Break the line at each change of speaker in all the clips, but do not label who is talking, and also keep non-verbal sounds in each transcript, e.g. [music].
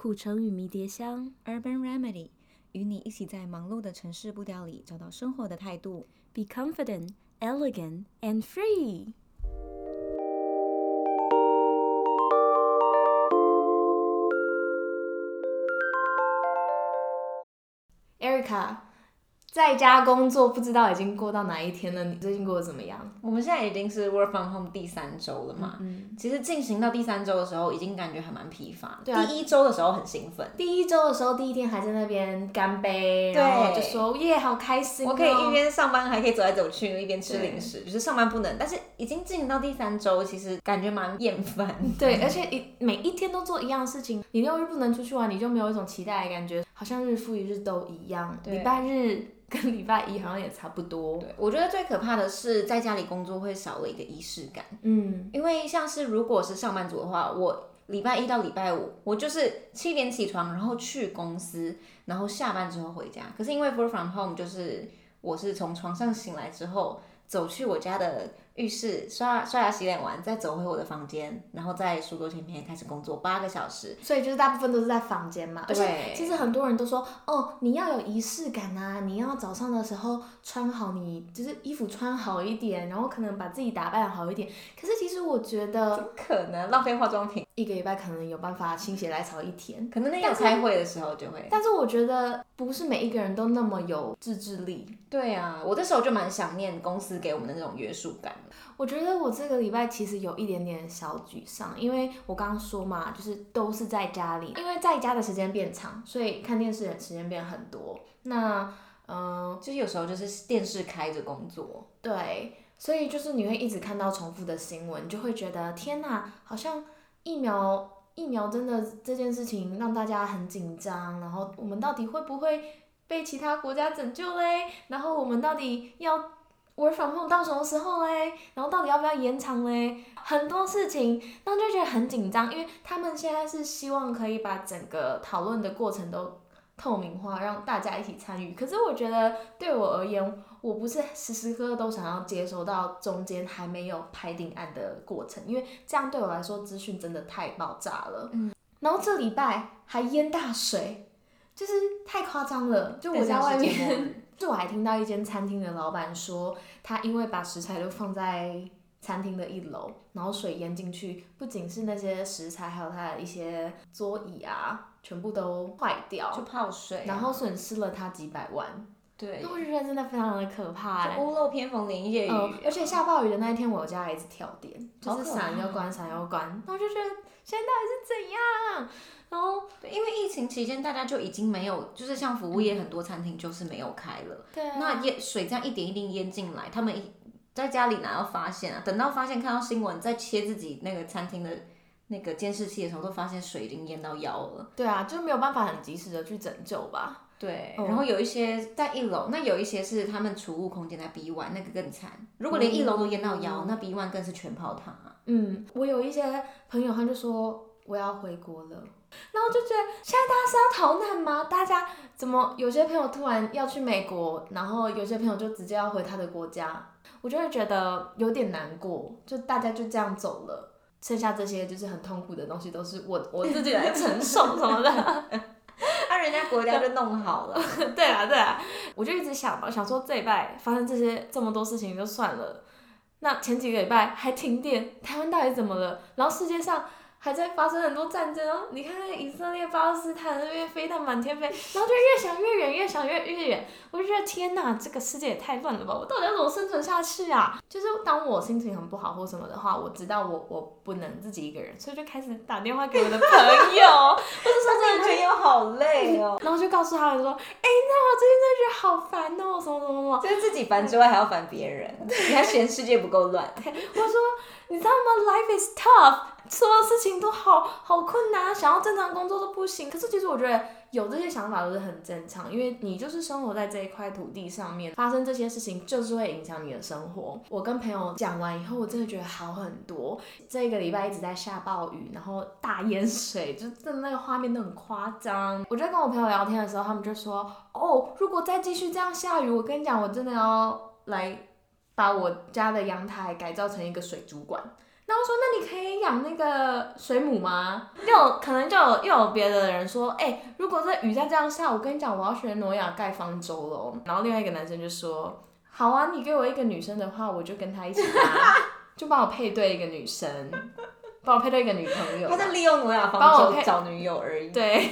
苦橙与迷迭香
，Urban Remedy，与你一起在忙碌的城市步调里找到生活的态度。
Be confident, elegant, and free。Erica。在家工作不知道已经过到哪一天了，你最近过得怎么样？
我们现在已经是 work from home 第三周了嘛。嗯，其实进行到第三周的时候，已经感觉还蛮疲乏。对啊。第一周的时候很兴奋。
第一周的时候，第一天还在那边干杯，然后就说耶，好开心哦。
我可以一边上班，还可以走来走去，一边吃零食。就是上班不能，但是已经进行到第三周，其实感觉蛮厌烦。
对，而且一每一天都做一样的事情，你六日不能出去玩，你就没有一种期待的感觉，好像日复一日都一样。礼拜日。跟礼拜一好像也差不多。
对，我觉得最可怕的是在家里工作会少了一个仪式感。嗯，因为像是如果是上班族的话，我礼拜一到礼拜五，我就是七点起床，然后去公司，然后下班之后回家。可是因为 work from home，就是我是从床上醒来之后，走去我家的。浴室刷刷牙洗脸完，再走回我的房间，然后在书桌前面开始工作八个小时。
所以就是大部分都是在房间嘛。对。而且其实很多人都说，哦，你要有仪式感啊，你要早上的时候穿好你，你就是衣服穿好一点，然后可能把自己打扮好一点。可是其实我觉得，
怎么可能浪费化妆品？
一个礼拜可能有办法心血来潮一天，
可能那有开会的时候就会。
但是我觉得不是每一个人都那么有自制力。
对啊，我这时候就蛮想念公司给我们的那种约束感。
我觉得我这个礼拜其实有一点点小沮丧，因为我刚刚说嘛，就是都是在家里，因为在家的时间变长，所以看电视的时间变很多。那嗯、
就是有时候就是电视开着工作，
对，所以就是你会一直看到重复的新闻，就会觉得天哪，好像疫苗疫苗真的这件事情让大家很紧张，然后我们到底会不会被其他国家拯救嘞？然后我们到底要 work from home 到什么时候嘞？然后到底要不要延长嘞？很多事情，那就觉得很紧张，因为他们现在是希望可以把整个讨论的过程都透明化，让大家一起参与。可是我觉得对我而言，我不是时时刻刻都想要接收到中间还没有拍定案的过程，因为这样对我来说资讯真的太爆炸了。嗯。然后这礼拜还淹大水，就是太夸张了。就我家外面。就我还听到一间餐厅的老板说，他因为把食材都放在餐厅的一楼，然后水淹进去，不仅是那些食材，还有他的一些桌椅啊，全部都坏掉，
就泡水，
然后损失了他几百万。
对，
我觉得真的非常的可怕。
屋漏偏逢连夜雨，
呃，而且下暴雨的那一天，我家还一直跳电，就是闪又关，闪又关，然后就觉得现在到底是怎样？然后，
因为疫情期间，大家就已经没有，就是像服务业很多餐厅就是没有开了。
对、嗯。
那淹水这样一点一滴淹进来，他们一在家里哪要发现啊？等到发现看到新闻，在切自己那个餐厅的那个监视器的时候，都发现水已经淹到腰了。
对啊，就没有办法很及时的去拯救吧。
对。然后有一些在一楼，那有一些是他们储物空间在 B one，那个更惨。如果连一楼都淹到腰，嗯、那 B one 更是全泡汤啊。
嗯，我有一些朋友，他就说我要回国了。然后就觉得现在大家是要逃难吗？大家怎么有些朋友突然要去美国，然后有些朋友就直接要回他的国家，我就会觉得有点难过。就大家就这样走了，剩下这些就是很痛苦的东西都是我我自己来承受什么的。
人家国家就弄好了。[laughs]
对啊对啊，我就一直想嘛，想说这礼拜发生这些这么多事情就算了，那前几个礼拜还停电，台湾到底怎么了？然后世界上。还在发生很多战争哦，你看那个以色列、巴勒斯坦那边飞弹满天飞，然后就越想越远，越想越越远，我就觉得天哪，这个世界也太乱了吧！我到底要怎么生存下去啊？就是当我心情很不好或什么的话，我知道我我不能自己一个人，所以就开始打电话给我的朋友，或者说这个朋友好累哦，然后就告诉他们说，哎、欸，那我最近真的觉得好烦哦，什么什么什么，
就是自己烦之外还要烦别人，你还嫌世界不够乱。
我说，你知道吗？Life is tough。所有事情都好好困难，想要正常工作都不行。可是其实我觉得有这些想法都是很正常，因为你就是生活在这一块土地上面，发生这些事情就是会影响你的生活。我跟朋友讲完以后，我真的觉得好很多。这个礼拜一直在下暴雨，然后大淹水，就真的那个画面都很夸张。我就跟我朋友聊天的时候，他们就说：“哦，如果再继续这样下雨，我跟你讲，我真的要来把我家的阳台改造成一个水族馆。”然后说，那你可以养那个水母吗？又有可能就有又有别的人说，哎、欸，如果这雨再这样下，我跟你讲，我要学挪亚盖方舟了。然后另外一个男生就说，好啊，你给我一个女生的话，我就跟他一起搭，[laughs] 就帮我配对一个女生，帮我配对一个女朋友。
他在利用挪亚方舟找女友而已。
对。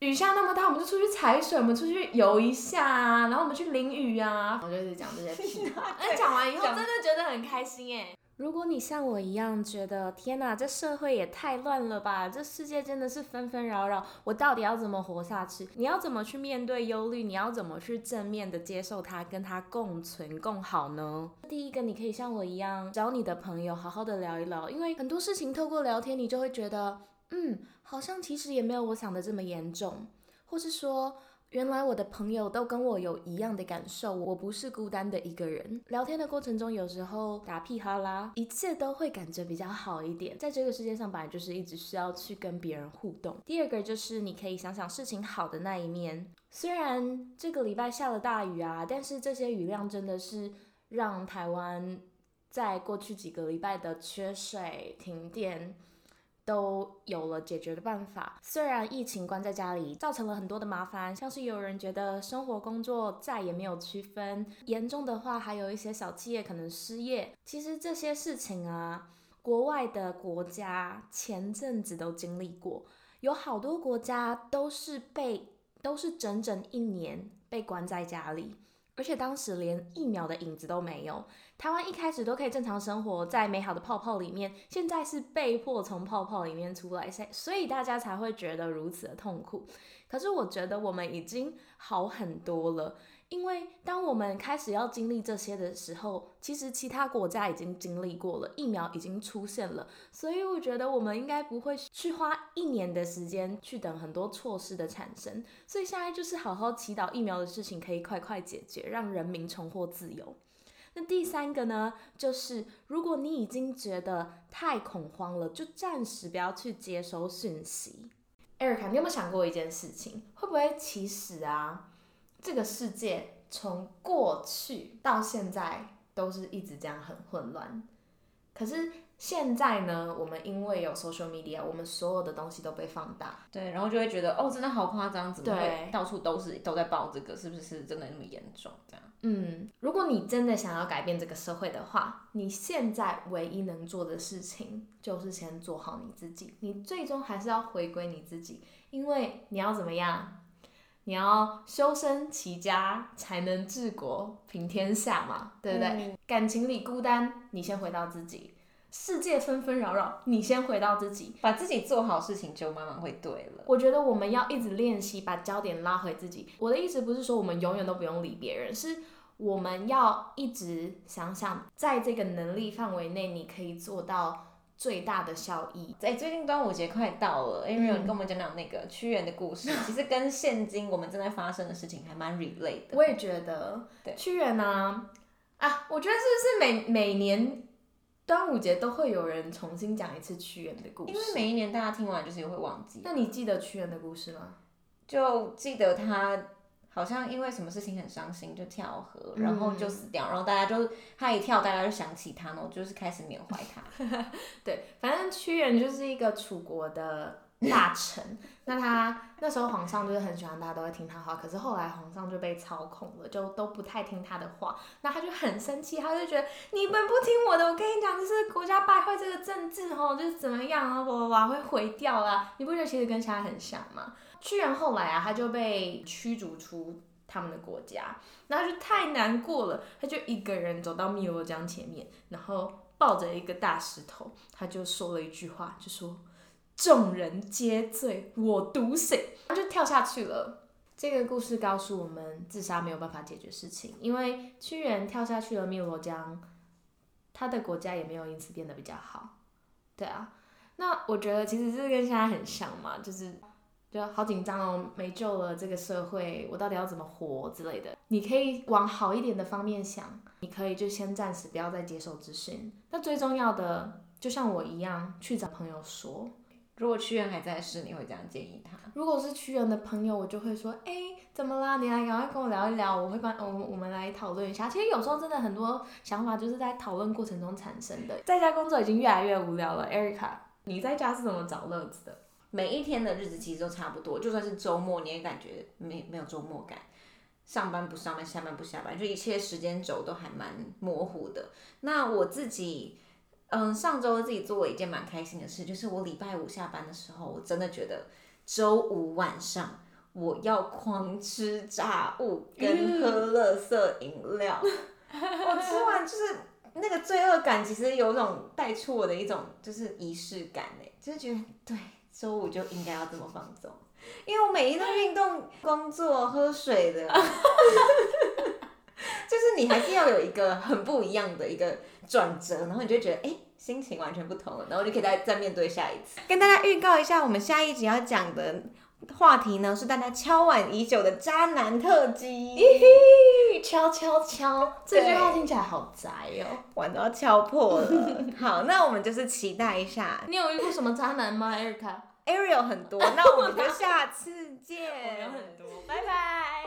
雨下那么大，我们就出去踩水，我们出去游一下啊，然后我们去淋雨啊。我就是讲这些屁话。[laughs] 哎，讲完以后真的觉得很开心哎。如果你像我一样觉得天哪，这社会也太乱了吧，这世界真的是纷纷扰扰，我到底要怎么活下去？你要怎么去面对忧虑？你要怎么去正面的接受它，跟它共存共好呢？第一个，你可以像我一样找你的朋友好好的聊一聊，因为很多事情透过聊天，你就会觉得。嗯，好像其实也没有我想的这么严重，或是说，原来我的朋友都跟我有一样的感受，我不是孤单的一个人。聊天的过程中，有时候打屁哈啦，一切都会感觉比较好一点。在这个世界上，本来就是一直需要去跟别人互动。第二个就是你可以想想事情好的那一面，虽然这个礼拜下了大雨啊，但是这些雨量真的是让台湾在过去几个礼拜的缺水、停电。都有了解决的办法。虽然疫情关在家里造成了很多的麻烦，像是有人觉得生活工作再也没有区分，严重的话还有一些小企业可能失业。其实这些事情啊，国外的国家前阵子都经历过，有好多国家都是被都是整整一年被关在家里。而且当时连疫苗的影子都没有，台湾一开始都可以正常生活在美好的泡泡里面，现在是被迫从泡泡里面出来，所以大家才会觉得如此的痛苦。可是我觉得我们已经好很多了。因为当我们开始要经历这些的时候，其实其他国家已经经历过了，疫苗已经出现了，所以我觉得我们应该不会去花一年的时间去等很多措施的产生，所以现在就是好好祈祷疫苗的事情可以快快解决，让人民重获自由。那第三个呢，就是如果你已经觉得太恐慌了，就暂时不要去接收讯息。艾瑞卡，你有没有想过一件事情？会不会其实啊？这个世界从过去到现在都是一直这样很混乱，可是现在呢，我们因为有 social media，我们所有的东西都被放大，
对，然后就会觉得哦，真的好夸张，怎么会到处都是都在报这个，是不是真的那么严重？这样，
嗯，如果你真的想要改变这个社会的话，你现在唯一能做的事情就是先做好你自己，你最终还是要回归你自己，因为你要怎么样？你要修身齐家，才能治国平天下嘛，对不对？嗯、感情里孤单，你先回到自己；世界纷纷扰扰，你先回到自己，
把自己做好事情，就慢慢会对了。
我觉得我们要一直练习，把焦点拉回自己。我的意思不是说我们永远都不用理别人，是我们要一直想想，在这个能力范围内，你可以做到。最大的效益。
哎，最近端午节快到了，Ariel 跟我们讲讲那个屈原的故事，[laughs] 其实跟现今我们正在发生的事情还蛮 relate 的。
我也觉得，对屈原呢，啊，我觉得是不是每每年端午节都会有人重新讲一次屈原的故事？
因为每一年大家听完就是也会忘记。
那你记得屈原的故事吗？
就记得他。好像因为什么事情很伤心，就跳河，然后就死掉，嗯、然后大家就他一跳，大家就想起他，然后就是开始缅怀他。[laughs]
对，反正屈原就是一个楚国的大臣，[laughs] 那他那时候皇上就是很喜欢大家，都会听他话。可是后来皇上就被操控了，就都不太听他的话，那他就很生气，他就觉得你们不听我的，我跟你讲，就是国家败坏这个政治哦，就是怎么样啊，哇哇哇会毁掉啊。你不觉得其实跟现在很像吗？屈原后来啊，他就被驱逐出他们的国家，然后就太难过了，他就一个人走到汨罗江前面，然后抱着一个大石头，他就说了一句话，就说：“众人皆醉，我独醒。”他就跳下去了。这个故事告诉我们，自杀没有办法解决事情，因为屈原跳下去了汨罗江，他的国家也没有因此变得比较好。对啊，那我觉得其实这跟现在很像嘛，就是。就好紧张哦，没救了，这个社会我到底要怎么活之类的？你可以往好一点的方面想，你可以就先暂时不要再接受资讯。那最重要的，就像我一样，去找朋友说。
如果屈原还在世，你会这样建议他？
如果是屈原的朋友，我就会说，哎、怎么啦？你来赶快跟我聊一聊，我会帮我们我们来讨论一下。其实有时候真的很多想法就是在讨论过程中产生的。在家工作已经越来越无聊了，Erica，你在家是怎么找乐子的？
每一天的日子其实都差不多，就算是周末，你也感觉没没有周末感。上班不上班，下班不下班，就一切时间轴都还蛮模糊的。那我自己，嗯，上周自己做了一件蛮开心的事，就是我礼拜五下班的时候，我真的觉得周五晚上我要狂吃炸物跟喝乐色饮料。[laughs] 我吃完就是那个罪恶感，其实有种带出我的一种就是仪式感哎，就是觉得对，周五就应该要这么放纵。因为我每一顿运动、工作、喝水的，[laughs] 就是你还是要有一个很不一样的一个转折，然后你就觉得，哎、心情完全不同了，然后就可以再再面对下一次。跟大家预告一下，我们下一集要讲的话题呢是大家敲碗已久的渣男特辑。
敲敲敲这句话听起来好宅哦。
碗都要敲破了。[laughs] 好那我们就是期待一下。
你有遇过什么渣男吗 erica
ario 很多 [laughs] 那我们就下次见。
我有很多拜拜。